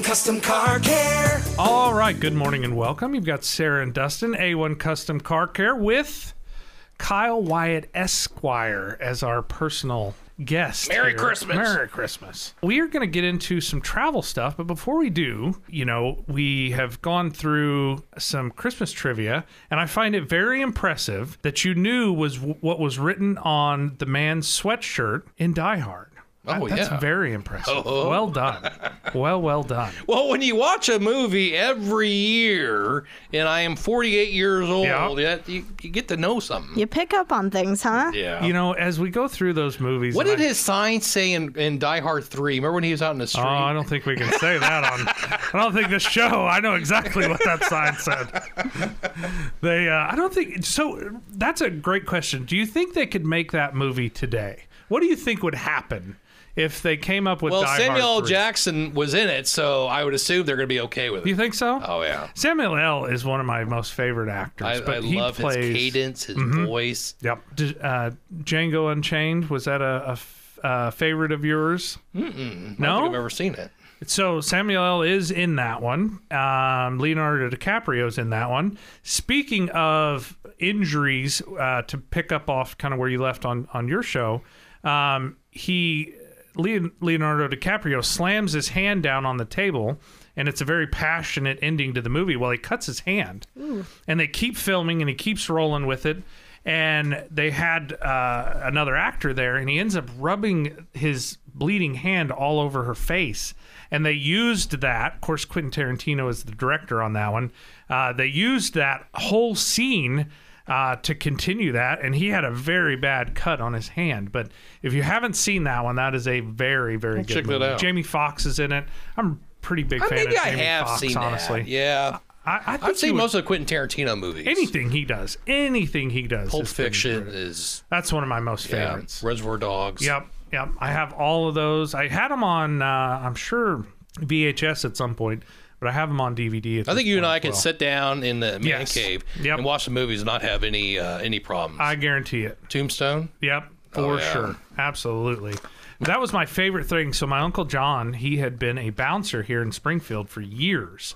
A1 Custom Car Care. All right, good morning and welcome. You've got Sarah and Dustin, A1 Custom Car Care, with Kyle Wyatt Esquire as our personal guest. Merry here. Christmas. Merry Christmas. We are going to get into some travel stuff, but before we do, you know, we have gone through some Christmas trivia, and I find it very impressive that you knew was w- what was written on the man's sweatshirt in Die Hard. Oh, That's yeah. very impressive. Oh. Well done. well, well done. Well, when you watch a movie every year, and I am 48 years old, Yeah. that- you, you get to know something. You pick up on things, huh? Yeah. You know, as we go through those movies, what did I- his sign say in, in Die Hard 3? Remember when he was out in the street? Oh, I don't think we can say that on. I don't think this show. I know exactly what that sign said. They. Uh, I don't think so. That's a great question. Do you think they could make that movie today? What do you think would happen if they came up with? well, Die Samuel L. Hard 3? Jackson was in it, so I would assume they're going to be okay with it. you think so? Oh, yeah. Samuel L. is one of my most favorite actors, I, but I he love plays. his cadence, his Mm-hmm. voice. Yep. Uh, Django Unchained was that a, favorite of yours? I don't think No. I've ever seen it. So Samuel L. is in that one. Um, Leonardo DiCaprio's in that one. Speaking of injuries, uh, to pick up off kind of where you left on on your show, um, he Leonardo DiCaprio slams his hand down on the table. And it's a very passionate ending to the movie. Well, he cuts his hand, and they keep filming, and he keeps rolling with it. And they had uh, another actor there, and he ends up rubbing his bleeding hand all over her face and they used that. Of course, Quentin Tarantino is the director on that one. Uh, they used that whole scene uh, to continue that, and he had a very bad cut on his hand. But if you haven't seen that one, that is a very, very good check that movie. out. Jamie Foxx is in it. I'm a pretty big Uh, fan Maybe of I Jamie have Foxx, seen honestly. that. Yeah. I, I think I've seen most of the Quentin Tarantino movies. anything he does. Anything he does. Pulp is Fiction is That's one of my most yeah, favorites. Reservoir Dogs. Yep, yep. I have all of those. I had them on, uh, I'm sure, VHS at some point, but I have them on DVD. At I think you and I can well. sit down in the man Yes. cave Yep. and watch the movies and not have any uh, any problems. I guarantee it. Tombstone. Yep, for Oh, yeah. sure. Absolutely. That was my favorite thing. So my uncle John, he had been a bouncer here in Springfield for years.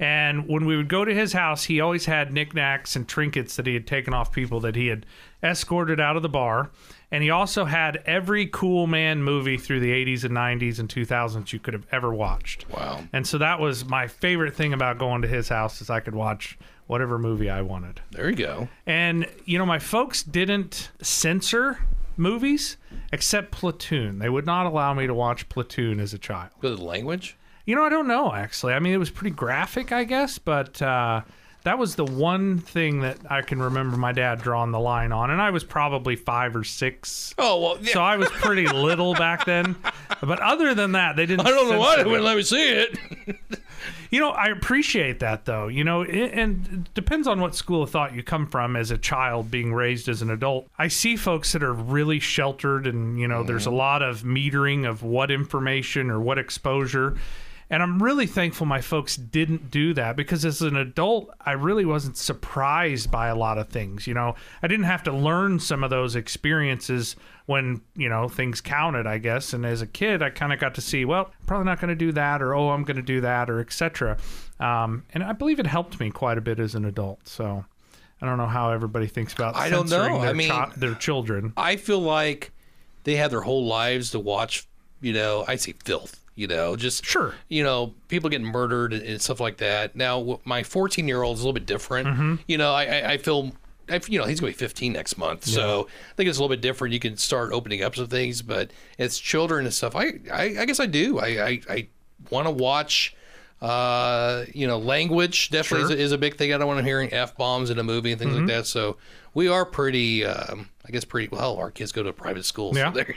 And when we would go to his house, he always had knickknacks and trinkets that he had taken off people that he had escorted out of the bar. And he also had every cool man movie through the 80s and 90s and 2000s you could have ever watched. Wow. And so that was my favorite thing about going to his house is I could watch whatever movie I wanted. There you go. And you know, my folks didn't censor movies except Platoon. They would not allow me to watch Platoon as a child. Good at the language. You know, I don't know actually. I mean, it was pretty graphic, I guess, but uh, that was the one thing that I can remember my dad drawing the line on, and I was probably five or six. Oh well, yeah. So I was pretty little back then, but other than that, they didn't. I don't know why they wouldn't let me see it. You know, I appreciate that though. You know, it, and it depends on what school of thought you come from as a child being raised as an adult. I see folks that are really sheltered, and you know, there's a mm-hmm. lot of metering of what information or what exposure. And I'm really thankful my folks didn't do that because as an adult, I really wasn't surprised by a lot of things. You know, I didn't have to learn some of those experiences when, you know, things counted, I guess. And as a kid, I kind of got to see, well, I'm probably not going to do that or, oh, I'm going to do that or etc. Um, and I believe it helped me quite a bit as an adult. So I don't know how everybody thinks about I don't know. Their, I mean- chi- their children. I feel like they had their whole lives to watch. You know, I say filth. You know, just Sure. You know, people getting murdered and, stuff like that. Now, my 14 year old is a little bit different. You know, I, I, I feel. I, you know, he's going to be 15 next month, so I think it's a little bit different. You can start opening up some things, but it's children and stuff. I, I, I guess I do. I, I, I want to watch. Uh, you know, language definitely Sure. is, a, is a big thing. I don't want to hearing f bombs in a movie and things like that. So we are pretty, um, I guess, pretty well. Our kids go to private school, Yeah. so there,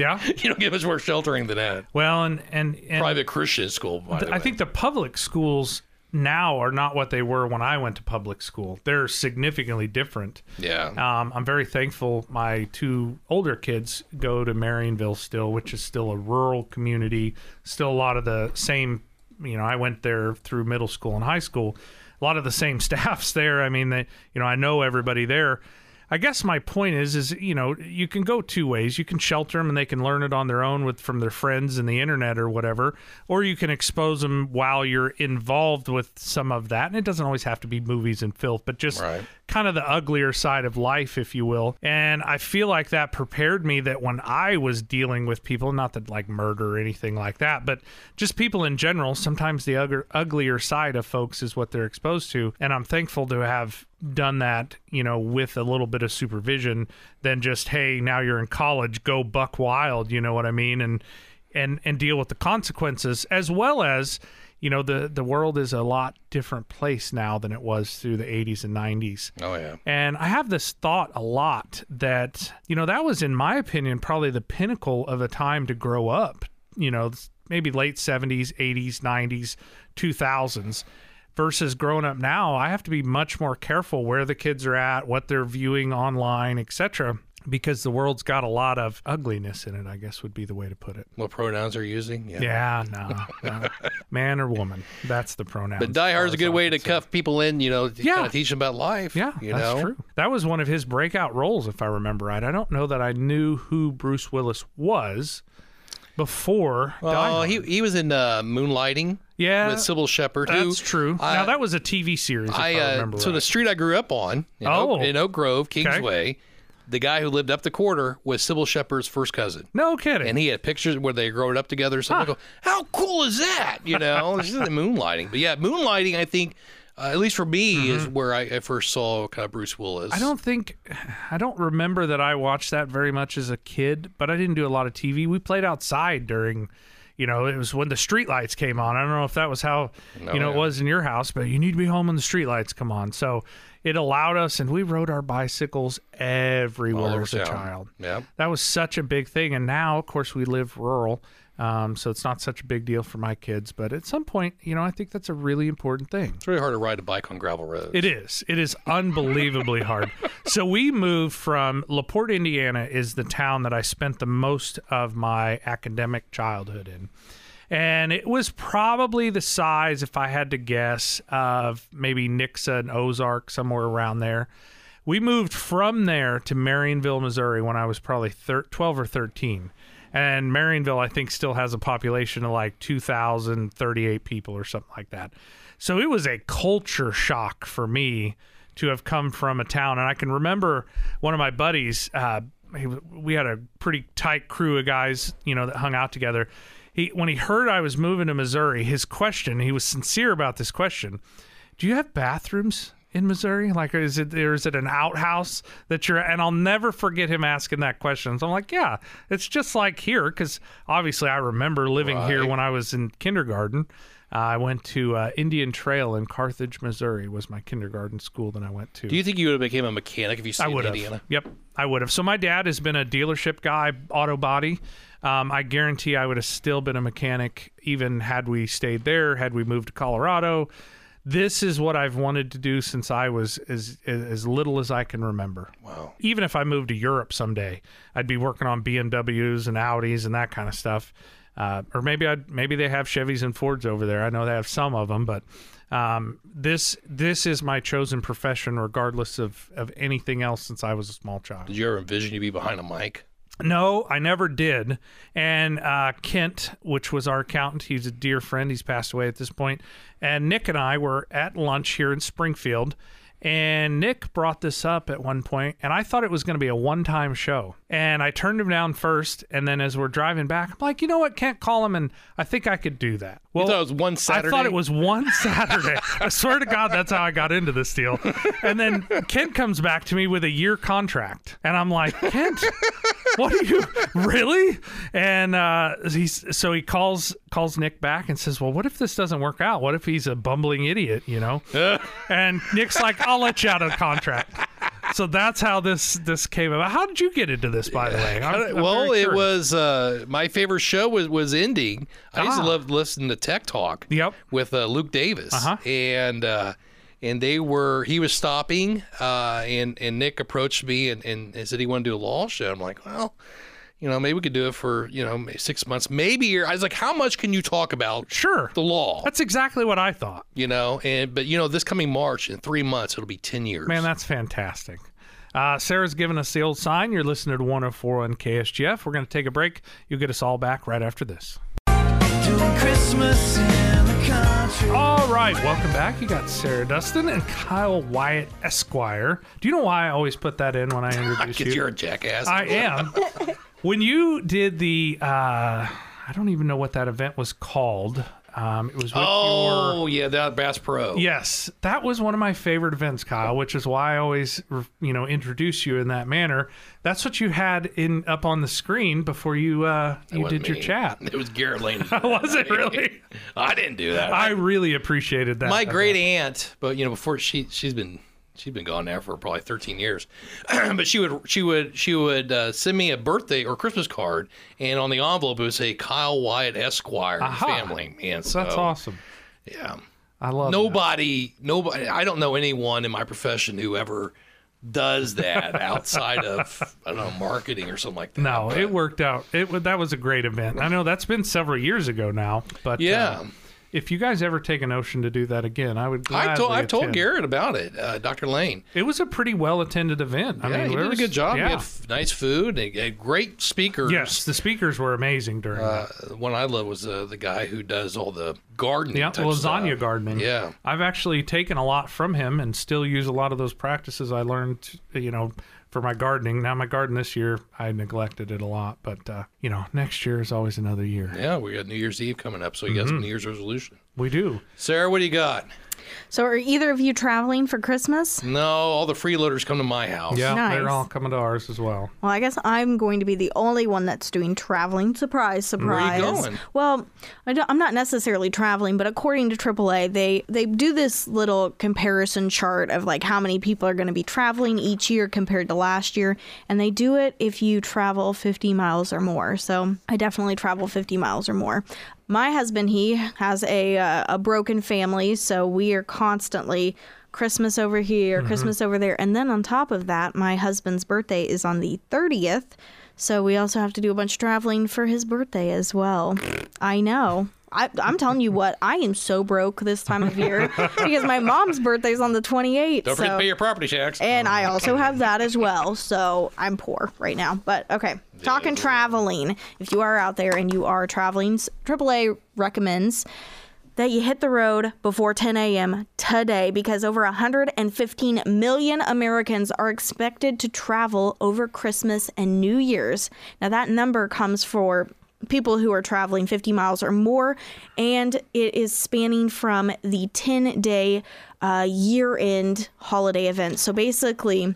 Yeah. you don't get much more sheltering than that. Well, and and, and Private Christian school. By the I think the public schools now are not what they were when I went to public school. They're significantly different. Yeah. Um, I'm very thankful my two older kids go to Marionville still, which is still a rural community. Still a lot of the same, you know, I went there through middle school and high school. A lot of the same staffs there. I mean, they, you know, I know everybody there. I guess my point is, is you know, you can go two ways. You can shelter them and they can learn it on their own with from their friends and the internet or whatever, or you can expose them while you're involved with some of that. And it doesn't always have to be movies and filth, but just Right. kind of the uglier side of life, if you will. And I feel like that prepared me that when I was dealing with people, not that like murder or anything like that, but just people in general, sometimes the uglier side of folks is what they're exposed to. And I'm thankful to have done that, you know, with a little bit of supervision than just, hey, now you're in college, go buck wild, you know what I mean? And and and deal with the consequences as well as you know the the world is a lot different place now than it was through the 80s and 90s Oh yeah. and I have this thought a lot that, you know, that was, in my opinion, probably the pinnacle of a time to grow up, you know, maybe late 70s, 80s, 90s, 2000s. Versus growing up now, I have to be much more careful where the kids are at, what they're viewing online, etc. Because the world's got a lot of ugliness in it, I guess would be the way to put it. What pronouns are you using? Yeah, no, no. man or woman, that's the pronoun. But Die Hard's a good way to cuff people in, you know, to Yeah. kind of teach them about life. Yeah, you that's know? true. That was one of his breakout roles, if I remember right. I don't know that I knew who Bruce Willis was before. Oh, he he was in uh, Moonlighting yeah, with Cybill Shepherd. who that's true. I- now that was a TV series. If I, I uh, remember so the street I grew up on in, Oh. Oak, in Oak Grove, Okay. Kingsway. The guy who lived up the quarter was Cybill Shepherd's first cousin. no kidding. And he had pictures where they growing up together. So I go, how cool is that? You know, this isn't moonlighting. But yeah, moonlighting, I think, uh, at least for me, is where I, I first saw kind of Bruce Willis. Mm-hmm. I don't think I don't remember that I watched that very much as a kid, but I didn't do a lot of TV. We played outside during you know, it was when the streetlights came on. I don't know if that was how No, you know it was in your house, but you need to be home when the streetlights come on. So it allowed us and we rode our bicycles everywhere as a town. child. Yeah. That was such a big thing. And now, of course, we live rural. Um, so it's not such a big deal for my kids. But at some point, you know, I think that's a really important thing. It's really hard to ride a bike on gravel roads. It is. It is unbelievably hard. So we moved from LaPorte, Indiana, is the town that I spent the most of my academic childhood in. And it was probably the size, if I had to guess, of maybe Nixa and Ozark, somewhere around there. We moved from there to Marionville, Missouri when I was probably thir- 12 or 13. And Marionville, I think, still has a population of like 2,038 people or something like that. So it was a culture shock for me to have come from a town. And I can remember one of my buddies, uh, he, we had a pretty tight crew of guys, you know, that hung out together. He, when he heard I was moving to Missouri, his question, he was sincere about this question. Do you have bathrooms in Missouri? Like, is it or is it an outhouse that you're? And I'll never forget him asking that question. So I'm like, yeah, it's just like here because obviously I remember living here when I was in kindergarten. Uh, I went to uh, Indian Trail in Carthage, Missouri. Was my kindergarten school that I went to. Do you think you would have became a mechanic if you I stayed in. Indiana? Yep, I would have. So my dad has been a dealership guy, auto body. Um, I guarantee I would have still been a mechanic, even had we stayed there, had we moved to Colorado. This is what I've wanted to do since I was as as little as I can remember. Wow. Even if I moved to Europe someday, I'd be working on BMWs and Audis and that kind of stuff. Uh, or maybe I maybe they have Chevys and Fords over there. I know they have some of them, but um, this this is my chosen profession, regardless of of anything else since I was a small child. Did you ever envision you be behind a mic? No, I never did. And uh, Kent, which was our accountant, he's a dear friend. He's passed away at this point. And Nick and I were at lunch here in Springfield. And Nick brought this up at one point, and I thought it was going to be a one time show. And I turned him down first. And then as we're driving back, I'm like, you know what? Can't call him. And I think I could do that. Well, You thought it was one Saturday? I thought it was one Saturday. I swear to God, that's how I got into this deal. And then Kent comes back to me with a year contract, and I'm like, Kent, what are you really? And uh, he's so he calls calls Nick back and says, Well, what if this doesn't work out? What if he's a bumbling idiot? You know? and Nick's like, I'll let you out of the contract. So that's how this this came about. How did you get into this, by the way? I'm- I'm well, it was uh, my favorite show was was ending. I used to Ah. love listening to Tech Talk. Yep. With uh, Luke Davis, Uh-huh. and uh, and they were he was stopping, uh, and and Nick approached me and, and, and said he wanted to do a law show. I'm like, well, you know, maybe we could do it for you know six months, maybe. a year. I was like, how much can you talk about Sure. the law? That's exactly what I thought. you know, and but you know, this coming March in three months it'll be ten years. Man, that's fantastic. Uh, Sarah's giving us the old sign. You're listening to 104 on KSGF. We're going to take a break. You'll get us all back right after this. Doing Christmas in the country. All right, welcome back. You got Sarah Dustin and Kyle Wyatt Esquire. Do you know why I always put that in when I introduce Because you? you're a jackass. I am. when you did the, uh, I don't even know what that event was called. Um, it was with your. Oh yeah, that Bass Pro. Yes, that was one of my favorite events, Kyle, which is why I always, you know, introduce you in that manner. That's what you had in up on the screen before you uh, It you wasn't did your chat. It was Garrett Lane. Was it really? I didn't do that. I really appreciated that. my event. great aunt, but you know, before she she's been she's been gone now for probably 13 years, but she would she would she would uh, send me a birthday or Christmas card, and on the envelope it would say Kyle Wyatt Esquire Aha. family, and so That's awesome. yeah. I love that. Nobody, nobody. I don't know anyone in my profession who ever does that outside of I don't know marketing or something like that. No, but- it worked out. It that was a great event. I know that's been several years ago now, but Yeah. uh, if you guys ever take a notion to do that again, I would. I told I've told. Garrett about it, uh, Dr. Lane. It was a pretty well attended event. I Yeah, mean, he did a was- good job. Yeah. He had f- nice food, and had great speakers. yes, the speakers were amazing during Uh, that. one I love was uh, the guy who does all the gardening. Yeah, lasagna stuff. gardening. Yeah. I've actually taken a lot from him and still use a lot of those practices I learned, you know, for my gardening. Now my garden this year, I neglected it a lot, but uh, you know, next year is always another year. Yeah, we got New Year's Eve coming up, so you got Mm-hmm. some New Year's resolution. We do. Sarah, what do you got? So, are either of you traveling for Christmas? No, all the freeloaders come to my house. Yeah, Nice. they're all coming to ours as well. Well, I guess I'm going to be the only one that's doing traveling. Surprise, surprise. going? Well, I don't, I'm not necessarily traveling, but according to AAA, they they do this little comparison chart of like how many people are going to be traveling each year compared to last year, and they do it if you travel 50 miles or more. So I definitely travel 50 miles or more. My husband, he has a uh, a broken family, so we are constantly Christmas over here, Christmas over there. And then on top of that, my husband's birthday is on the 30th. So we also have to do a bunch of traveling for his birthday as well. I know. I, I'm telling you what, I am so broke this time of year because my mom's birthday's on the 28th. Don't forget so- to pay your property tax. and I also have that as well. So I'm poor right now. But okay, talking traveling. If you are out there and you are traveling, AAA recommends that you hit the road before 10 a.m. today because over 115 million Americans are expected to travel over Christmas and New Year's. Now, that number comes for people who are traveling 50 miles or more, and it is spanning from the 10 day uh, year end holiday event. So basically,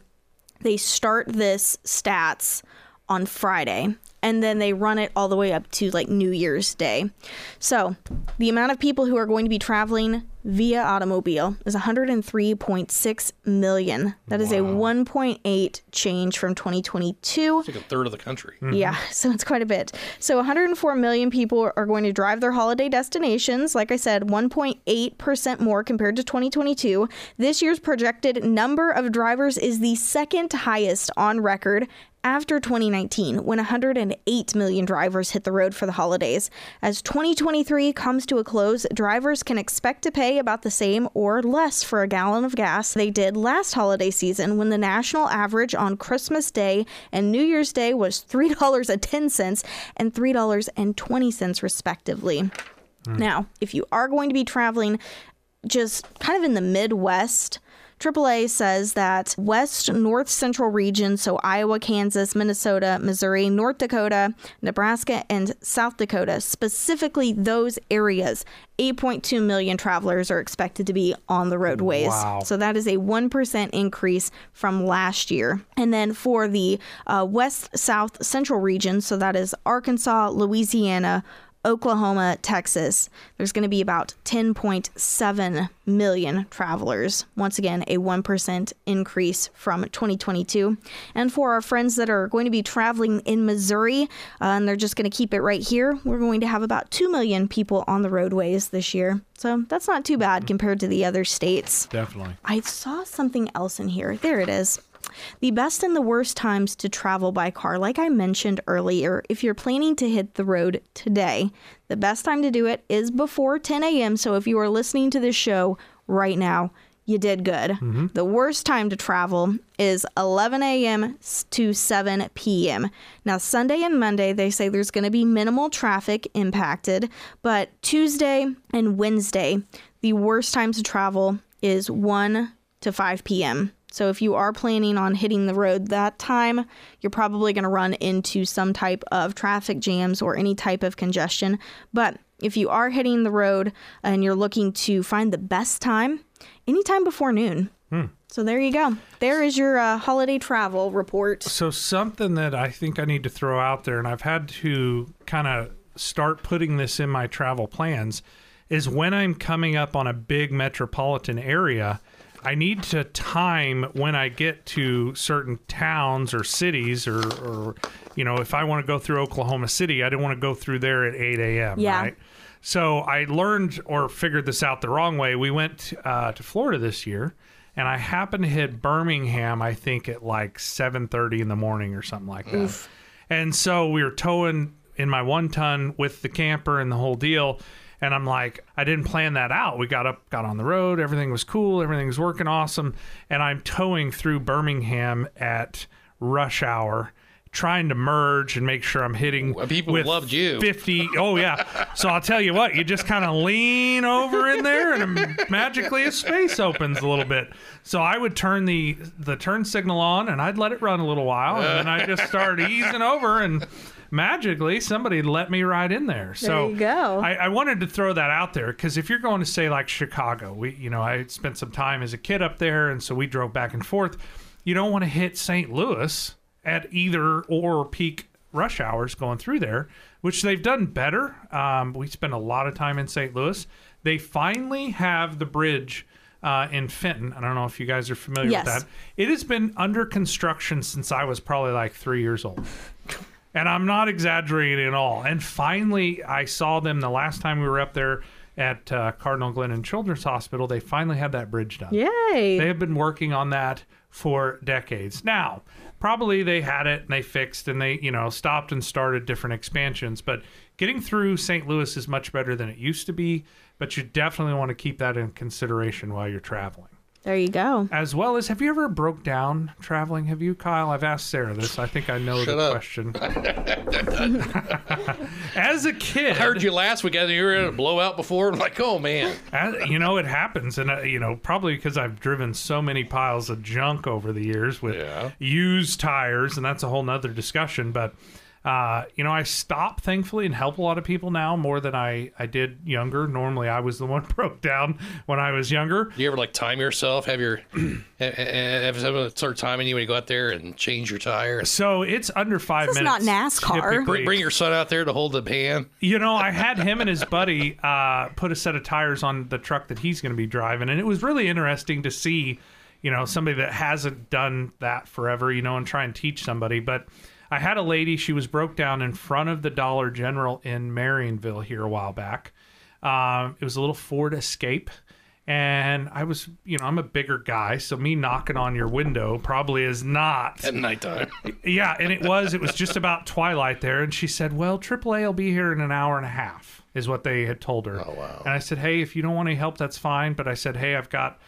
they start this stats on Friday and then they run it all the way up to like New Year's Day. So, the amount of people who are going to be traveling via automobile is 103.6 million. That is a 1.8 change from 2022. It's like a third of the country. Yeah, so it's quite a bit. So 104 million people are going to drive their holiday destinations. Like I said, 1.8% more compared to 2022. This year's projected number of drivers is the second highest on record after 2019 when 108 million drivers hit the road for the holidays. As 2023 comes to a close, drivers can expect to pay about the same or less for a gallon of gas they did last holiday season when the national average on Christmas Day and New Year's Day was $3.10 and $3.20 respectively. Hmm. Now, if you are going to be traveling just kind of in the Midwest, AAA says that West North Central region, so Iowa, Kansas, Minnesota, Missouri, North Dakota, Nebraska, and South Dakota, specifically those areas, 8.2 million travelers are expected to be on the roadways. Wow. So that is a 1% increase from last year. And then for the uh, West South Central region, so that is Arkansas, Louisiana, Oklahoma, Texas, there's going to be about 10.7 million travelers. Once again, a 1% increase from 2022. And for our friends that are going to be traveling in Missouri, uh, and they're just going to keep it right here, we're going to have about 2 million people on the roadways this year. So that's not too bad compared to the other states. Definitely. I saw something else in here. There it is. The best and the worst times to travel by car, like I mentioned earlier, if you're planning to hit the road today, the best time to do it is before 10 a.m. So if you are listening to this show right now, you did good. Mm-hmm. The worst time to travel is 11 a.m. to 7 p.m. Now, Sunday and Monday, they say there's going to be minimal traffic impacted, but Tuesday and Wednesday, the worst times to travel is 1 to 5 p.m. So, if you are planning on hitting the road that time, you're probably going to run into some type of traffic jams or any type of congestion. But if you are hitting the road and you're looking to find the best time, anytime before noon. So there you go. There is your uh, holiday travel report. So something that I think I need to throw out there, and I've had to kind of start putting this in my travel plans, is when I'm coming up on a big metropolitan area, I need to time when I get to certain towns or cities, or, or you know, if I want to go through Oklahoma City, I don't want to go through there at 8 a.m. Yeah. Right. So I learned or figured this out the wrong way. We went uh, to Florida this year, and I happened to hit Birmingham. I think at like seven thirty in the morning or something like that. Oof. And so we were towing in my one ton with the camper and the whole deal. And I'm like, I didn't plan that out. We got up, got on the road. Everything was cool. Everything was working awesome. And I'm towing through Birmingham at rush hour, trying to merge and make sure I'm hitting. Well, people with loved you. 50. Oh, yeah. So I'll tell you what, you just kind of lean over in there and magically a space opens a little bit. So I would turn the the turn signal on and I'd let it run a little while. And then I just start easing over and magically somebody let me ride in there. So you go. I, I wanted to throw that out there because if you're going to say like Chicago, we you know, I spent some time as a kid up there and so we drove back and forth. You don't want to hit St. Louis at either or peak rush hours going through there, which they've done better. Um, we spent a lot of time in St. Louis. They finally have the bridge uh, in Fenton. I don't know if you guys are familiar Yes. with that. It has been under construction since I was probably like three years old. And I'm not exaggerating at all. And finally, I saw them the last time we were up there at uh, Cardinal Glennon Children's Hospital. They finally had that bridge done. Yay. They have been working on that for decades. Now, probably they had it and they fixed and they, you know, stopped and started different expansions. But getting through St. Louis is much better than it used to be. But you definitely want to keep that in consideration while you're traveling. There you go. As well as, have you ever broke down traveling? Have you, Kyle? I've asked Sarah this. I think I know Shut the up. question. As a kid, I heard you last week. I you were in a blowout before. I'm like, oh man. As, you know, it happens, and uh, you know, probably because I've driven so many piles of junk over the years with Yeah. used tires, and that's a whole nother discussion. But uh, you know, I stop thankfully and help a lot of people now more than I I did younger. Normally, I was the one broke down when I was younger. Do you ever like time yourself? Have your have, have someone start timing you when you go out there and change your tire? So it's under five This is minutes. not NASCAR. Bring, bring your son out there to hold the pan. You know, I had him and his buddy uh, put a set of tires on the truck that he's going to be driving, and it was really interesting to see, you know, somebody that hasn't done that forever, you know, and try and teach somebody. But I had a lady; she was broke down in front of the Dollar General in Marionville here a while back. Um, it was a little Ford Escape. And I was, you know, I'm a bigger guy, so me knocking on your window probably is not At nighttime. yeah, and it was. It was just about twilight there, and she said, "Well, AAA will be here in an hour and a half," is what they had told her. Oh, wow. And I said, "Hey, if you don't want any help, that's fine." But I said, "Hey, I've got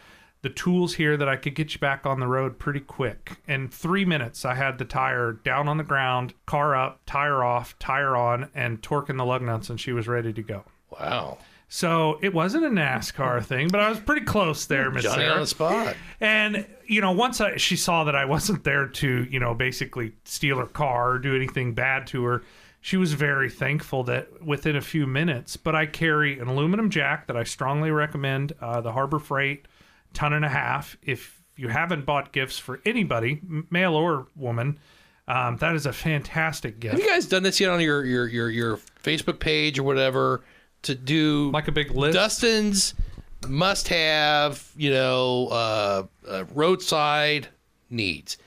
the tools here that I could get you back on the road pretty quick." In three minutes, I had the tire down on the ground, car up, tire off, tire on, and torquing the lug nuts, and she was ready to go. Wow. So it wasn't a NASCAR thing, but I was pretty close there, Miss Johnny Sarah. on the spot. And you know, once I, she saw that I wasn't there to, you know, basically steal her car or do anything bad to her, she was very thankful that within a few minutes. But I carry an aluminum jack that I strongly recommend, uh, the Harbor Freight ton and a half. If you haven't bought gifts for anybody, male or woman, um, that is a fantastic gift. Have you guys done this yet on your your your, your Facebook page or whatever to do like a big list. Dustin's must have, you know, uh, uh, roadside needs.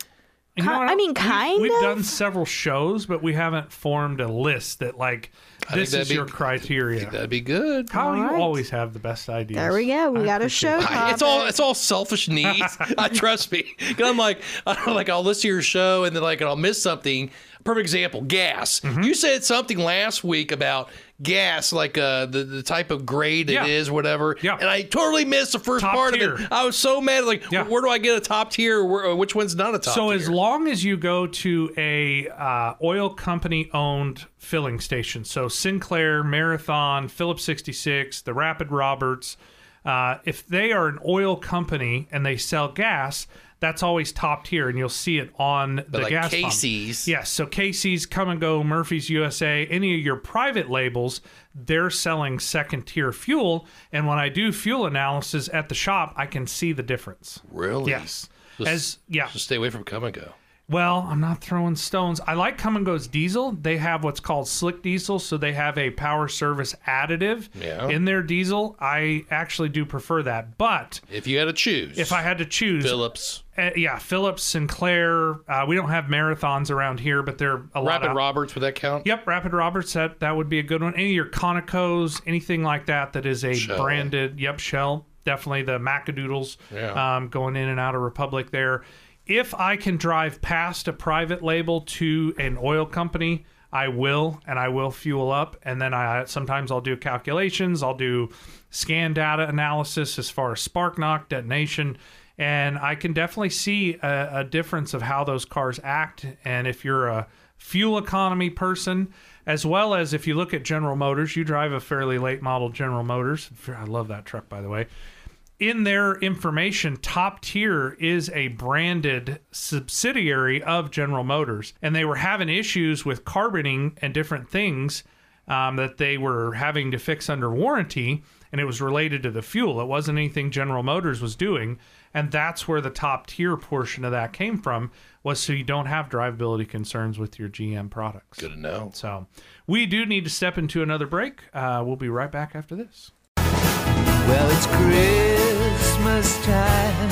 You know Ki- I mean, We've- kind We've done several shows, but we haven't formed a list that like think this is be- your criteria. That'd be good. Kyle, you always have the best ideas. There we go. We I got a show. I- it's all it's all selfish needs. I trust me. 'Cause I'm like, I don't like I'll listen to your show and then like I'll miss something. Perfect example, gas. Mm-hmm. You said something last week about gas, like uh, the the type of grade Yeah. it is, whatever. Yeah. And I totally missed the first Top part tier. of it. I was so mad. Like, Yeah. where do I get a top tier? Where, which one's not a top tier? So tier? as long as you go to a uh, oil company owned filling station, so Sinclair, Marathon, Phillips 66, the Rapid Roberts, uh, if they are an oil company and they sell gas, that's always top tier, and you'll see it on the like gas pump. Yes, so Casey's, Kum & Go, Murphy's USA, any of your private labels, they're selling second tier fuel. And when I do fuel analysis at the shop, I can see the difference. really? Yes. As yeah, So stay away from Kum & Go. Well, I'm not throwing stones. I like Kum & Go's diesel. They have what's called slick diesel, so they have a power service additive Yeah. in their diesel. I actually do prefer that. But If you had to choose, if I had to choose, Phillips, uh, yeah, Phillips, Sinclair. Uh, we don't have marathons around here, but they're a lot. Rapid Roberts, would that count? Yep, Rapid Roberts. That that would be a good one. Any of your Conocos, anything like that, that is a Shell. branded. Yep, Shell. Definitely the Macadoodles. Yeah. Um, going in and out of Republic there. If I can drive past a private label to an oil company, I will, and I will fuel up, and then I sometimes I'll do calculations. I'll do scan data analysis as far as spark knock detonation. And I can definitely see a, a difference of how those cars act. And if you're a fuel economy person, as well as if you look at General Motors, you drive a fairly late model General Motors. I love that truck, by the way. In their information, Top Tier is a branded subsidiary of General Motors, and they were having issues with carboning and different things um, that they were having to fix under warranty, and it was related to the fuel. It wasn't anything General Motors was doing, and that's where the Top Tier portion of that came from. Was so you don't have drivability concerns with your GM products. Good to know. So we do need to step into another break. Uh, we'll be right back after this. Well, it's Christmas time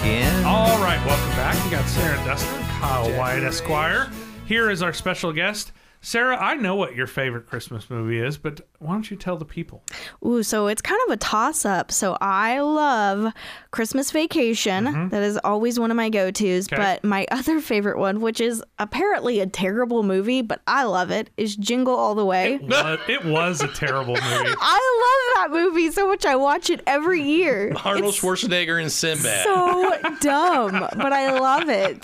again. All right, welcome back. We got Sarah Dustin, Kyle Wyatt Esquire. Here is our special guest. Sarah, I know what your favorite Christmas movie is, but why don't you tell the people? Ooh, so it's kind of a toss up. So I love Christmas Vacation. That is always one of my go tos. Mm-hmm. Okay. But my other favorite one, which is apparently a terrible movie, but I love it, is Jingle All the Way. Well, it was a terrible movie. I love that movie so much. I watch it every year. Arnold It's Schwarzenegger and Sinbad. so dumb, but I love it.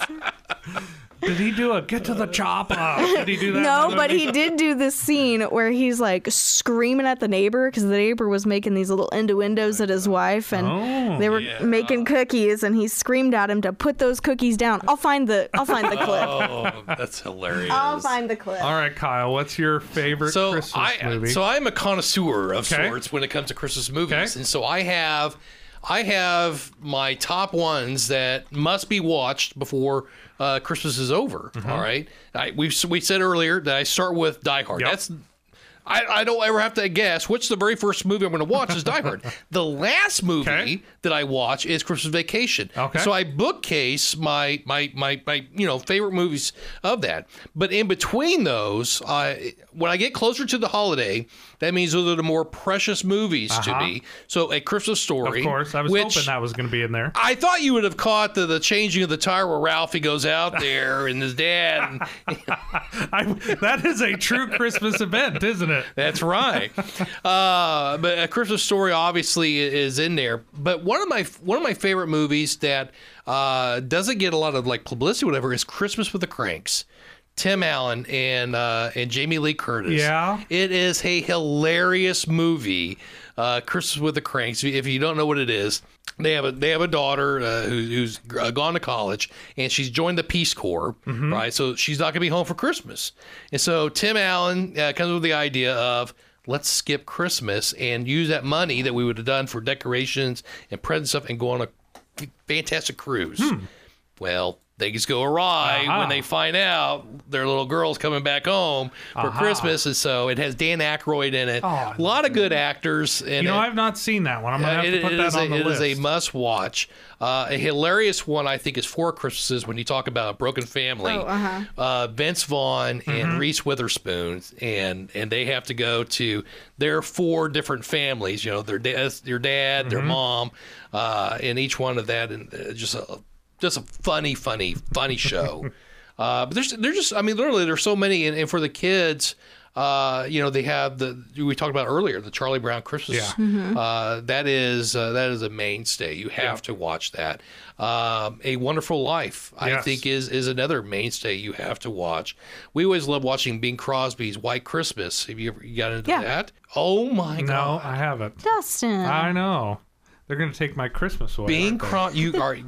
Did he do a get to the chopper? Did he do that? No, but he did do this scene where he's like screaming at the neighbor because the neighbor was making these little innuendos at his wife, and Oh, they were making cookies, and he screamed at him to put those cookies down. I'll find the I'll find the clip. oh, that's hilarious. I'll find the clip. All right, Kyle, what's your favorite so Christmas I movie? so I'm a connoisseur of Okay. sorts when it comes to Christmas movies, Okay. and so I have I have my top ones that must be watched before uh, Christmas is over. Mm-hmm. all right, I, we we said earlier that I start with Die Hard. Yep. That's I, I don't ever have to guess which the very first movie I'm going to watch is Die Hard. The last movie Okay. that I watch is Christmas Vacation. Okay. So I bookcase my my my my you know favorite movies of that. But in between those, I when I get closer to the holiday, that means those are the more precious movies to Uh-huh. me. So a Christmas story. of course, I was which, hoping that was going to be in there. I thought you would have caught the, the changing of the tire where Ralphie goes out there and his dad. And, I, that is a true Christmas event, isn't it? That's right. uh, but a Christmas Story obviously is in there. But one of my one of my favorite movies that uh, doesn't get a lot of like publicity, or whatever, is Christmas with the Cranks. Tim Allen and uh, and Jamie Lee Curtis. Yeah. it is a hilarious movie. Uh, Christmas with the Cranks. If you don't know what it is, they have a they have a daughter uh, who, who's uh, gone to college and she's joined the Peace Corps, right? So she's not going to be home for Christmas, and so Tim Allen uh, comes with the idea of let's skip Christmas and use that money that we would have done for decorations and present stuff and go on a fantastic cruise. Well, things go awry Uh-huh. when they find out their little girl's coming back home for Uh-huh. Christmas, and so it has Dan Aykroyd in it. Oh, I a lot of good actors. In You know, it. I've not seen that one. I'm going to have Uh, to put that on a, the it is list. a must watch. Uh, a hilarious one, I think, is Four Christmases when you talk about a broken family. Oh, uh-huh. Uh, Vince Vaughn Mm-hmm. and Reese Witherspoon, and and they have to go to their four different families. You know, their dad, their dad, their Mm-hmm. mom, uh, and each one of that, and uh, just a just a funny, funny, funny show. Uh, but there's there's just I mean literally there's so many and, and for the kids. Uh, you know they have the we talked about earlier the Charlie Brown Christmas. Yeah. Uh, that is uh, that is a mainstay. You have to watch that. Um, a Wonderful Life, I Yes. think, is is another mainstay you have to watch. We always love watching Bing Crosby's White Christmas. Have you ever you got into Yeah. that? Oh my No, god! No, I haven't. Dustin. I know. They're going to take my Christmas away. Bing aren't they? Cros, you are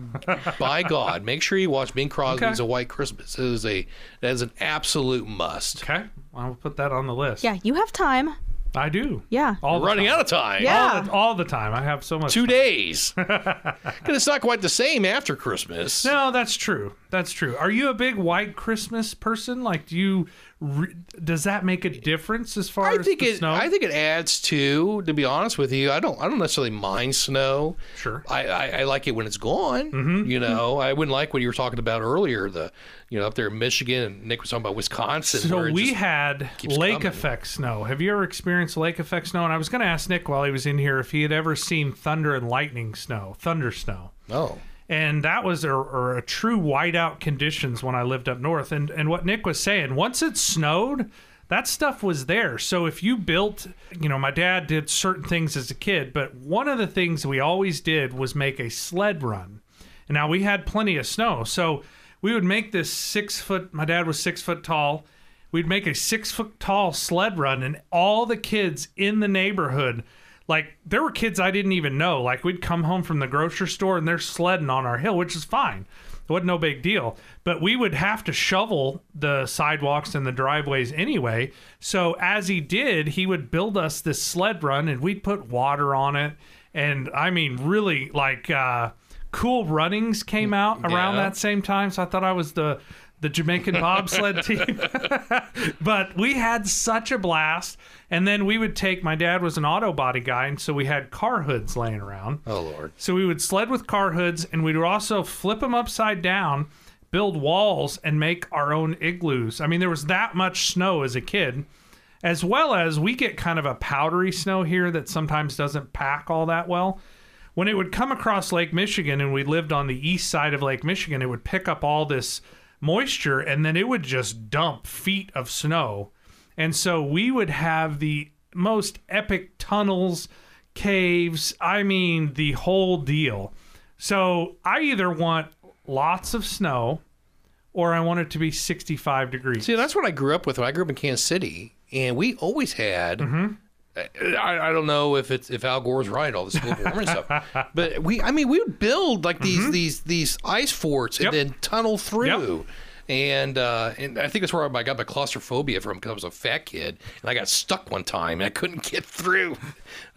by God. Make sure you watch Bing Crosby's Okay. A White Christmas. It is a that is an absolute must. Okay. I'll put that on the list. yeah, you have time. I do. Yeah. All the Running time. out of time. Yeah. All the, all the time. I have so much. Two days. Because it's not quite the same after Christmas. No, that's true. That's true. Are you a big white Christmas person? Like, do you? Re- does that make a difference as far I as think it. snow? I think it adds to. To be honest with you, I don't. I don't necessarily mind snow. Sure. I, I, I like it when it's gone. Mm-hmm. You know, I wouldn't like what you were talking about earlier. The you know up there in Michigan, and Nick was talking about Wisconsin. So we had lake coming. effect snow. Have you ever experienced lake effect snow? And I was going to ask Nick while he was in here if he had ever seen thunder and lightning snow, thunder snow. oh. And that was a, a true whiteout conditions when I lived up north. And and what Nick was saying, once it snowed, that stuff was there. So if you built, you know, my dad did certain things as a kid, but one of the things we always did was make a sled run. And now we had plenty of snow, so we would make this six foot. My dad was six foot tall. We'd make a six foot tall sled run, and all the kids in the neighborhood like there were kids I didn't even know. Like we'd come home from the grocery store and they're sledding on our hill, which is fine. It wasn't no big deal. But we would have to shovel the sidewalks and the driveways anyway. So as he did, he would build us this sled run and we'd put water on it. And I mean, really like uh cool runnings came out around Yeah. that same time. So I thought I was the the Jamaican bobsled team. but we had such a blast. And then we would take my dad was an auto body guy, and so we had car hoods laying around. Oh Lord. So we would sled with car hoods, and we would also flip them upside down, build walls, and make our own igloos. I mean, there was that much snow as a kid, as well as we get kind of a powdery snow here that sometimes doesn't pack all that well. When it would come across Lake Michigan, and we lived on the east side of Lake Michigan, it would pick up all this moisture, and then it would just dump feet of snow. And so we would have the most epic tunnels, caves, I mean, the whole deal. So I either want lots of snow or I want it to be 65 degrees. See, that's what I grew up with. I grew up in Kansas City, and we always had. Mm-hmm. I, I don't know if it's if Al Gore's right, all this global warming stuff, but we, I mean, we would build like these these these ice forts and Mm-hmm. Yep. then tunnel through. And uh, and I think that's where I got my claustrophobia from because I was a fat kid and I got stuck one time and I couldn't get through.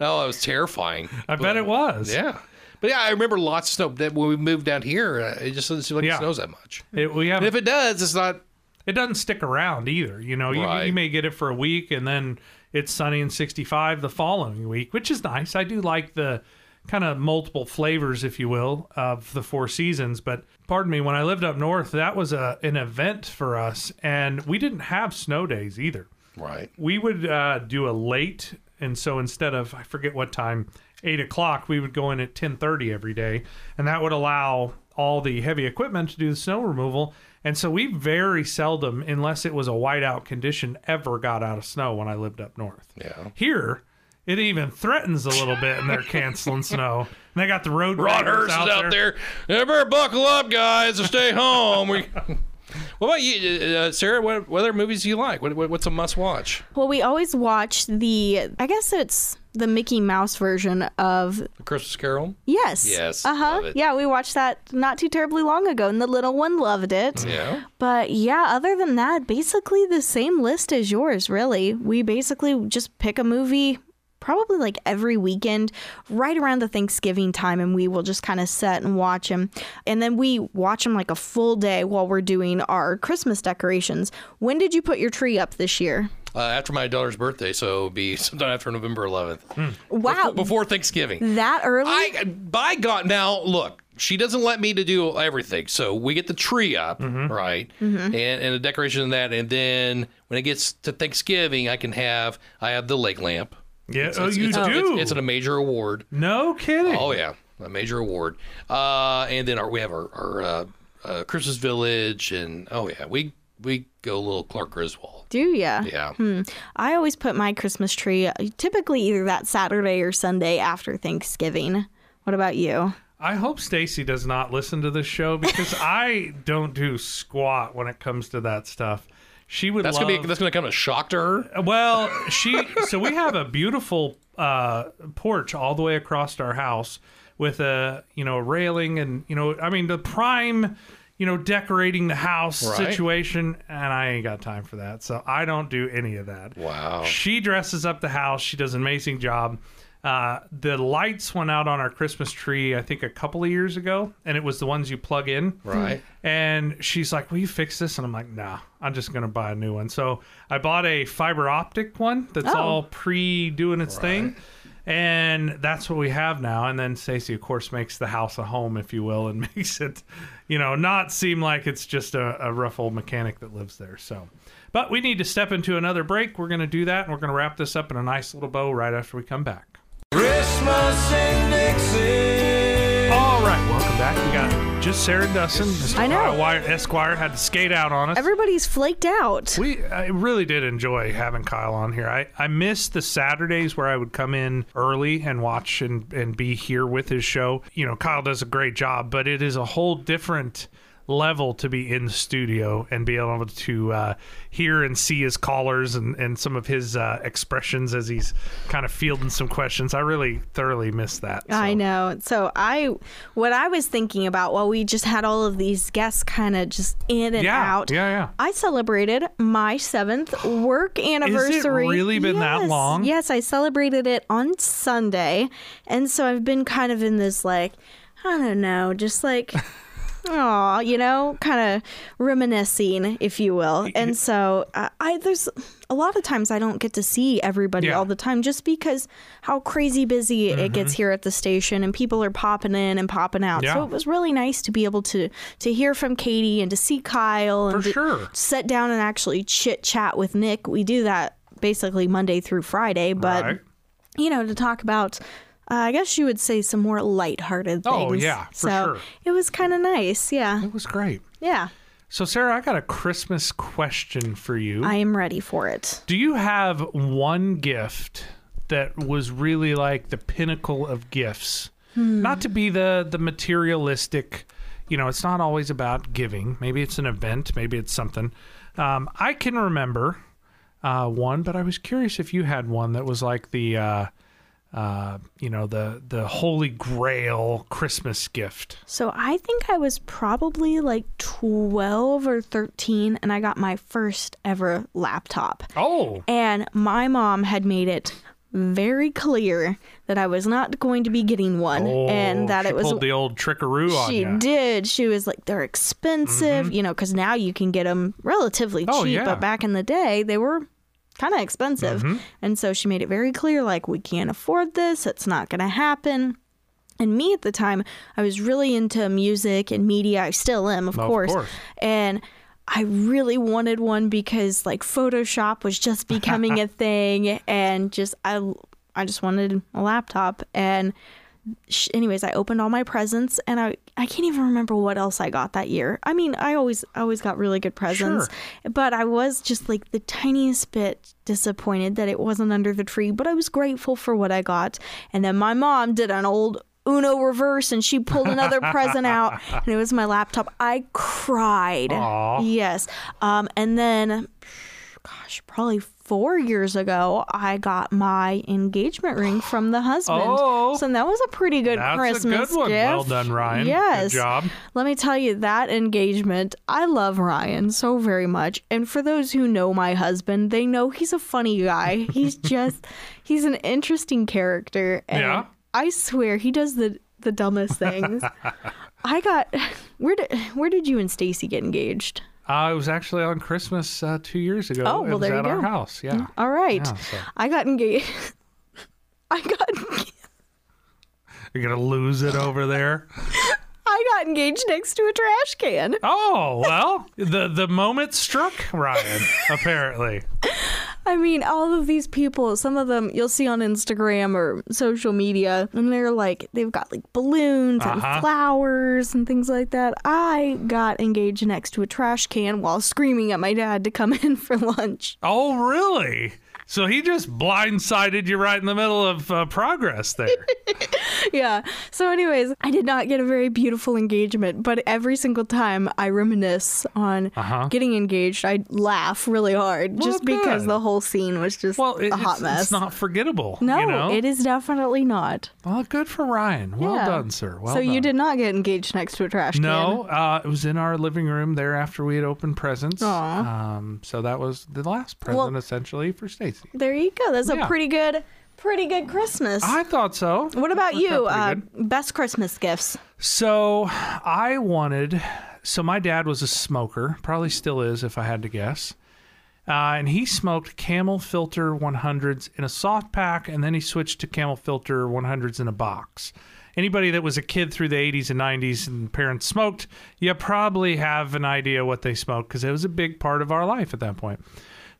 Oh, it was terrifying. I bet it was. Yeah, but yeah, I remember lots of snow. That when we moved down here, uh, it just doesn't seem like Yeah. it snows that much. It, we have, And if it does, it's not. it doesn't stick around either. You know, you, you may get it for a week and then it's sunny and 65 the following week, which is nice. I do like the kind of multiple flavors, if you will, of the four seasons. But pardon me, when I lived up north, that was a, an event for us. And we didn't have snow days either. Right. we would uh, do a late and so instead of i forget what time 8 o'clock we would go in at 10.30 every day and that would allow all the heavy equipment to do the snow removal and so we very seldom unless it was a whiteout condition ever got out of snow when i lived up north Yeah. here it even threatens a little bit and they're canceling snow and they got the road riders Hurst is out there. You better buckle up, guys, or stay home. We- what about you, uh, Sarah? What, what other movies do you like? What, what, what's a must watch? Well, we always watch the, I guess it's the Mickey Mouse version of The Christmas Carol? Yes. Yes, Uh huh. Yeah, we watched that not too terribly long ago, and the little one loved it. Yeah. But yeah, other than that, basically the same list as yours, really. We basically just pick a movie probably like every weekend right around the Thanksgiving time and we will just kind of set and watch him. And then we watch him like a full day while we're doing our Christmas decorations. When did you put your tree up this year? Uh, after my daughter's birthday, so it'll be sometime after November 11th. Hmm. Wow. Before Thanksgiving. that early? I, by God, now look, she doesn't let me to do everything. So we get the tree up, mm-hmm. right, mm-hmm. and and the decoration and that, and then when it gets to Thanksgiving, I can have I have the leg lamp. Yeah It's- oh it's- you it's, do It's, it's a major award. no kidding Oh yeah, a major award. Uh, and then our, we have our, our uh, uh, Christmas Village, and oh yeah, we we go a little Clark Griswold. Do ya? Yeah. I always put my Christmas tree typically either that Saturday or Sunday after Thanksgiving. What about you? I hope Stacy does not listen to this show because I don't do squat when it comes to that stuff. She would That's love. gonna be that's gonna come as a shock to her. Well, she so we have a beautiful uh, porch all the way across our house with a you know a railing and you know I mean the prime you know decorating the house Right. situation and I ain't got time for that so I don't do any of that. Wow. She dresses up the house. She does an amazing job. Uh, the lights went out on our Christmas tree, I think, a couple of years ago, and it was the ones you plug in. Right. And she's like, "Will you fix this?" And I'm like, "Nah, I'm just gonna buy a new one." So I bought a fiber optic one that's Oh. all pre doing its thing, and that's what we have now. And then Stacey, of course, makes the house a home, if you will, and makes it, you know, not seem like it's just a, a rough old mechanic that lives there. So, but we need to step into another break. We're gonna do that, and we're gonna wrap this up in a nice little bow right after we come back. Christmas in Dixie. All right, welcome back. We got just Sarah Dustin. Mr. I know. Esquire had to skate out on us. Everybody's flaked out. We I really did enjoy having Kyle on here. I, I missed the Saturdays where I would come in early and watch and, and be here with his show. You know, Kyle does a great job, but it is a whole different level to be in the studio and be able to uh, hear and see his callers and, and some of his uh, expressions as he's kind of fielding some questions. I really thoroughly missed that. I know. So I, what I was thinking about while we just had all of these guests kind of just in and Yeah, out. yeah, yeah. I celebrated my seventh work anniversary. really been that long? Yes, I celebrated it on Sunday, and so I've been kind of in this like, I don't know, just like. Aw, you know, kind of reminiscing, if you will. And so uh, I there's a lot of times I don't get to see everybody Yeah. all the time just because how crazy busy it gets here at the station and people are popping in and popping out. Yeah. So it was really nice to be able to to hear from Katie and to see Kyle and For sure. sit down and actually chit chat with Nick. We do that basically Monday through Friday, but Right. you know, to talk about uh, I guess you would say some more lighthearted things. Oh, yeah, for so sure. it was kind of nice. Yeah. It was great. Yeah. So, Sarah, I got a Christmas question for you. I am ready for it. Do you have one gift that was really like the pinnacle of gifts? Not to be the the materialistic, you know, it's not always about giving. Maybe it's an event, maybe it's something. Um, I can remember uh, one, but I was curious if you had one that was like the, uh, uh, you know, the the holy grail Christmas gift. So I think I was probably like 12 or 13 and I got my first ever laptop. Oh, And my mom had made it very clear that I was not going to be getting one oh and that it was the old trickaroo on she you. did. She was like, they're expensive, you know, because now you can get them relatively Oh, cheap. yeah. But back in the day, they were kind of expensive. Mm-hmm. And so she made it very clear like, we can't afford this. It's not going to happen. And me at the time, I was really into music and media. I still am, of, Of course. course. And I really wanted one because like Photoshop was just becoming a thing and just I I just wanted a laptop and anyways, I opened all my presents and I I can't even remember what else I got that year. I mean, I always always got really good presents, but I was just like the tiniest bit disappointed that it wasn't under the tree, but I was grateful for what I got. And then my mom did an old Uno reverse and she pulled another present out and it was my laptop. I cried. Aw. Yes. Um and then gosh, probably four years ago, I got my engagement ring from the husband. Oh. so that was a pretty good That's Christmas a good one. gift. Well done, Ryan. Yes. Good job. Let me tell you that engagement. I love Ryan so very much, and for those who know my husband, they know he's a funny guy. He's just he's an interesting character, and Yeah. I swear he does the the dumbest things. I got where did where did you and Stacy get engaged? Uh, it was actually on Christmas uh, two years ago. Oh, it well, was there you at our go. house. Yeah. All right. Yeah, so- I got engaged. I got Engaged. You're gonna lose it over there. I got engaged next to a trash can. Oh well, the the moment struck Ryan. apparently. I mean, all of these people, some of them you'll see on Instagram or social media, and they're like, they've got like balloons Uh-huh. and flowers and things like that. I got engaged next to a trash can while screaming at my dad to come in for lunch. Oh, really? So he just blindsided you right in the middle of uh, progress there. yeah. So, anyways, I did not get a very beautiful engagement, but every single time I reminisce on Uh-huh. getting engaged, I laugh really hard Well, just because the whole scene was just Well, it, a hot it's, mess. it's not forgettable. no, you know? it is definitely not. Well, good for Ryan. Well Yeah. done, sir. Well so done. you did not get engaged next to a trash can? No, uh, it was in our living room there after we had opened presents. Um, so that was the last present Well- essentially for Stacy. Can. There you go. That's Yeah. a pretty good, pretty good Christmas. I thought so. what about you? Uh, best Christmas gifts? So I wanted. So my dad was a smoker, probably still is if I had to guess. Uh, and he smoked Camel Filter 100s in a soft pack, and then he switched to Camel Filter 100s in a box. Anybody that was a kid through the 80s and 90s and parents smoked, you probably have an idea what they smoked because it was a big part of our life at that point.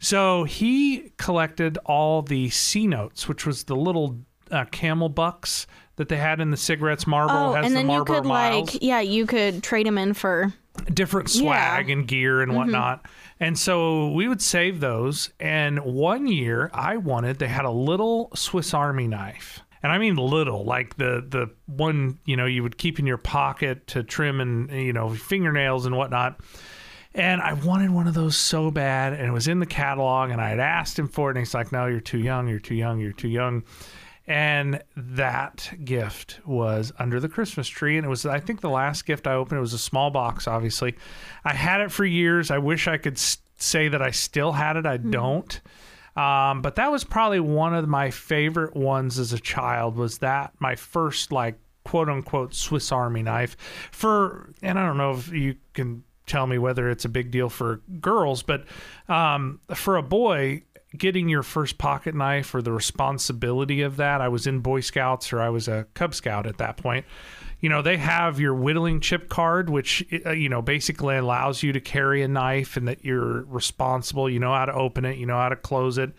So he collected all the C notes, which was the little uh, camel bucks that they had in the cigarettes. Marlboro Oh, has and the then you could Miles like, yeah, you could trade them in for. different swag and gear and whatnot. And so we would save those. And one year I wanted, they had a little Swiss Army knife. And I mean little, like the the one, you know, you would keep in your pocket to trim and you know, fingernails and whatnot. And I wanted one of those so bad, and it was in the catalog, and I had asked him for it, and he's like, No, you're too young, you're too young, you're too young. And that gift was under the Christmas tree. And it was, I think, the last gift I opened. It was a small box, obviously. I had it for years. I wish I could say that I still had it. I don't. Um, but that was probably one of my favorite ones as a child. Was that my first like quote unquote Swiss Army knife for? And I don't know if you can tell me whether it's a big deal for girls, but um, for a boy, getting your first pocket knife or the responsibility of that. I was in Boy Scouts or I was a Cub Scout at that point. You know, they have your whittling chip card, which, uh, you know, basically allows you to carry a knife and that you're responsible. You know how to open it, you know how to close it.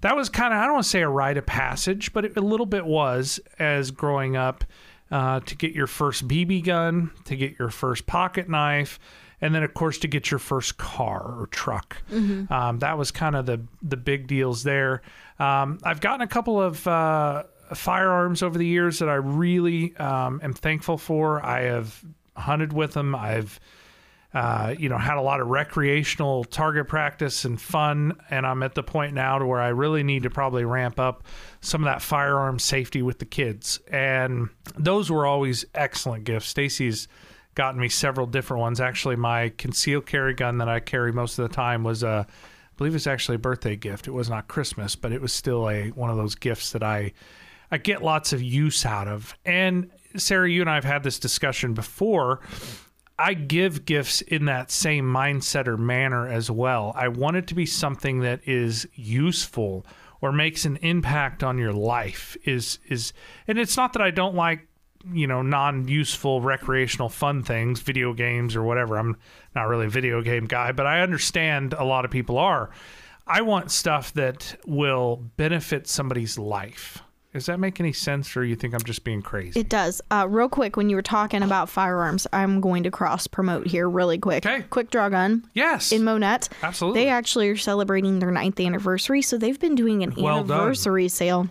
That was kind of, I don't want to say a rite of passage, but it, a little bit was as growing up uh, to get your first BB gun, to get your first pocket knife, and then of course to get your first car or truck. Um, that was kind of the the big deals there. Um, I've gotten a couple of uh, firearms over the years that I really um, am thankful for. I have hunted with them. I've uh, you know, had a lot of recreational target practice and fun, and I'm at the point now to where I really need to probably ramp up some of that firearm safety with the kids. And those were always excellent gifts. Stacy's gotten me several different ones. Actually, my concealed carry gun that I carry most of the time was a, I believe it's actually a birthday gift. It was not Christmas, but it was still a one of those gifts that I I get lots of use out of. And Sarah, you and I have had this discussion before. I give gifts in that same mindset or manner as well. I want it to be something that is useful or makes an impact on your life. Is is and it's not that I don't like you know non-useful recreational fun things video games or whatever i'm not really a video game guy but i understand a lot of people are i want stuff that will benefit somebody's life does that make any sense or you think i'm just being crazy It does. Uh, real quick, when you were talking about firearms, I'm going to cross promote here really quick. Okay. Quick Draw Gun yes in Monett. Absolutely. They actually are celebrating their ninth anniversary, so they've been doing an Well done. anniversary sale.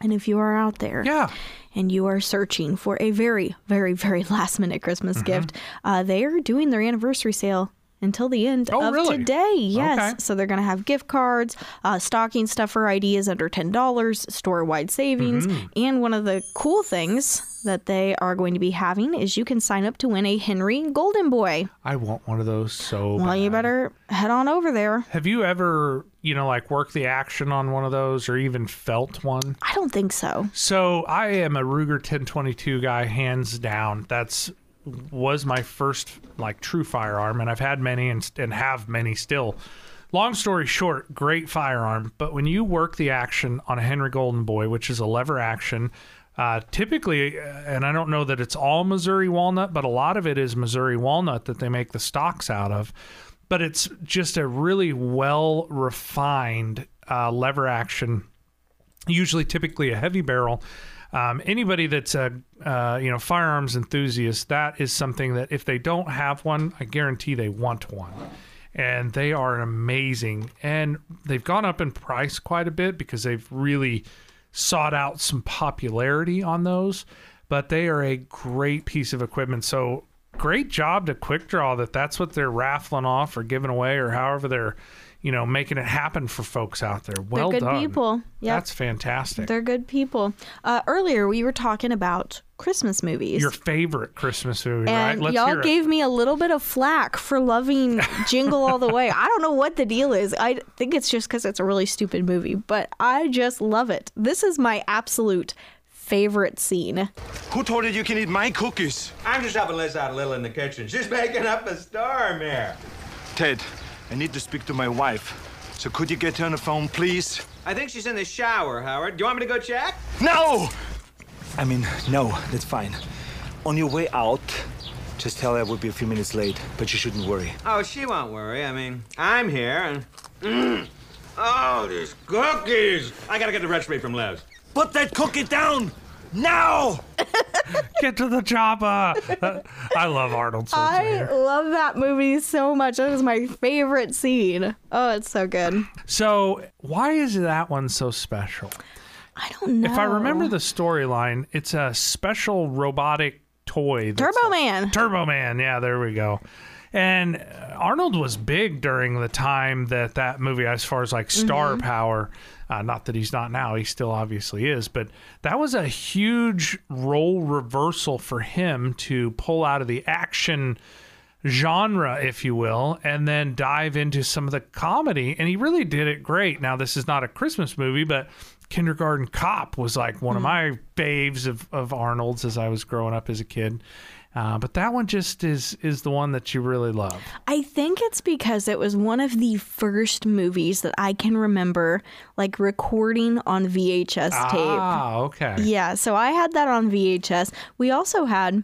And if you are out there yeah and you are searching for a very, very, very last minute Christmas Mm-hmm. gift, uh, they are doing their anniversary sale until the end Oh, of really? today. Yes. Okay. So they're going to have gift cards, uh, stocking stuffer ideas under $10, store wide savings. Mm-hmm. And one of the cool things that they are going to be having is you can sign up to win a Henry Golden Boy. i want one of those so Well, you better head on over there. have you ever you know like worked the action on one of those or even felt one I don't think so. So I am a Ruger 1022 guy, hands down. That's was my first like true firearm, and I've had many and, and have many still. Long story short, great firearm. But when you work the action on a Henry Golden Boy, which is a lever action, uh, typically, uh, and I don't know that it's all Missouri walnut, but a lot of it is Missouri walnut that they make the stocks out of. But it's just a really well refined uh, lever action, usually typically a heavy barrel. Um, anybody that's a uh, you know firearms enthusiast, that is something that if they don't have one, I guarantee they want one. And they are amazing, and they've gone up in price quite a bit because they've really sought out some popularity on those. But they are a great piece of equipment. So great job to Quick Draw that that's what they're raffling off or giving away or however they're you know making it happen for folks out there. Well good done. people. Yep. That's fantastic. They're good people. Uh, earlier, we were talking about Christmas movies. Your favorite Christmas movie, right? and Let's y'all hear it. gave me a little bit of flack for loving Jingle All the Way. I don't know what the deal is. I think it's just because it's a really stupid movie, but I just love it. This is my absolute favorite scene. Who told you you can eat my cookies? I'm just helping Liz out a little in the kitchen. She's making up a storm here. Ted, I need to speak to my wife. So could you get her on the phone, please? I think she's in the shower, Howard. Do you want me to go check? No! I mean, no, that's fine. On your way out, just tell her I will be a few minutes late, but you shouldn't worry. Oh, she won't worry. I mean, I'm here and. Mm. Oh, these cookies! I gotta get the recipe from Liz. Put that cookie down! Now! Get to the chopper. Uh, I love Arnold I love that movie so much. That is my favorite scene. Oh, it's so good. So why is that one so special? I don't know. If I remember the storyline, it's a special robotic toy. that's Turbo a- Man. Turbo Man. Yeah, there we go. And Arnold was big during the time that that movie, as far as like star Mm-hmm. power. Uh, not that he's not now; he still obviously is. But that was a huge role reversal for him to pull out of the action genre, if you will, and then dive into some of the comedy. And he really did it great. Now, this is not a Christmas movie, but Kindergarten Cop was like one of my faves of, of Arnold's as I was growing up as a kid. Uh, but that one just is is the one that you really love. I think it's because it was one of the first movies that I can remember like recording on VHS tape. Ah, okay. Yeah, so I had that on VHS. We also had,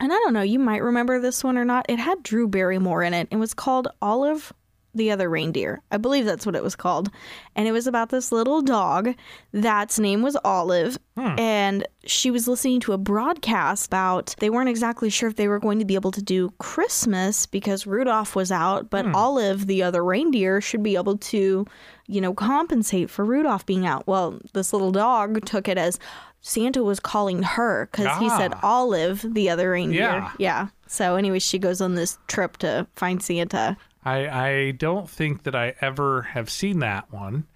and I don't know, you might remember this one or not. It had Drew Barrymore in it. It was called Olive the Other Reindeer. I believe that's what it was called. And it was about this little dog that's name was Olive. And she was listening to a broadcast about they weren't exactly sure if they were going to be able to do Christmas because Rudolph was out, but Olive, the other reindeer, should be able to, you know, compensate for Rudolph being out. Well, this little dog took it as Santa was calling her because he said Ah. Olive, the other reindeer. Yeah. Yeah. So, anyway, she goes on this trip to find Santa. I, I don't think that I ever have seen that one.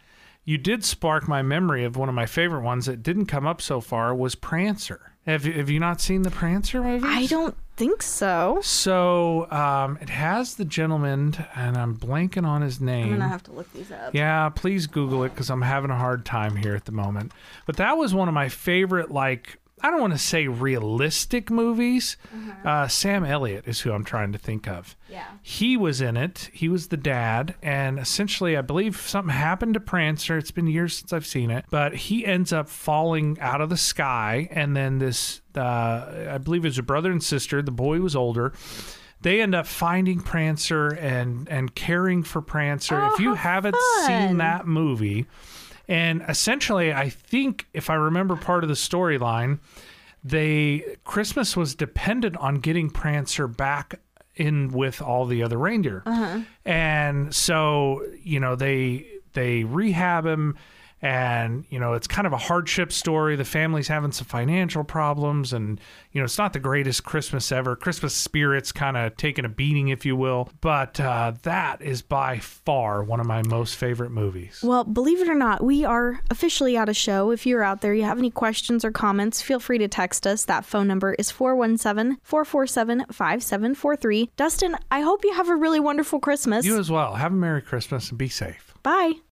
You did spark my memory of one of my favorite ones that didn't come up so far was Prancer. Have you, have you not seen the Prancer movie? I don't think so. So um, it has the gentleman, and I'm blanking on his name. I'm going to have to look these up. Yeah, please Google it because I'm having a hard time here at the moment. But that was one of my favorite, like, I don't want to say realistic movies. Uh, Sam Elliott is who I'm trying to think of. Yeah. He was in it. He was the dad. And essentially, I believe something happened to Prancer. It's been years since I've seen it. But he ends up falling out of the sky. And then this, uh, I believe it's a brother and sister. The boy was older. They end up finding Prancer and, and caring for Prancer. if you haven't fun. seen that movie, and essentially, I think if I remember part of the storyline, they Christmas was dependent on getting Prancer back in with all the other reindeer, uh-huh. and so you know they they rehab him. And you know it's kind of a hardship story. The family's having some financial problems, and you know it's not the greatest Christmas ever. Christmas spirit's kind of taking a beating, if you will. But uh, that is by far one of my most favorite movies. Well, believe it or not, we are officially out of show. If you're out there, you have any questions or comments, feel free to text us. That phone number is 417 447 5743. Dustin, I hope you have a really wonderful Christmas. You as well. Have a Merry Christmas and be safe. Bye.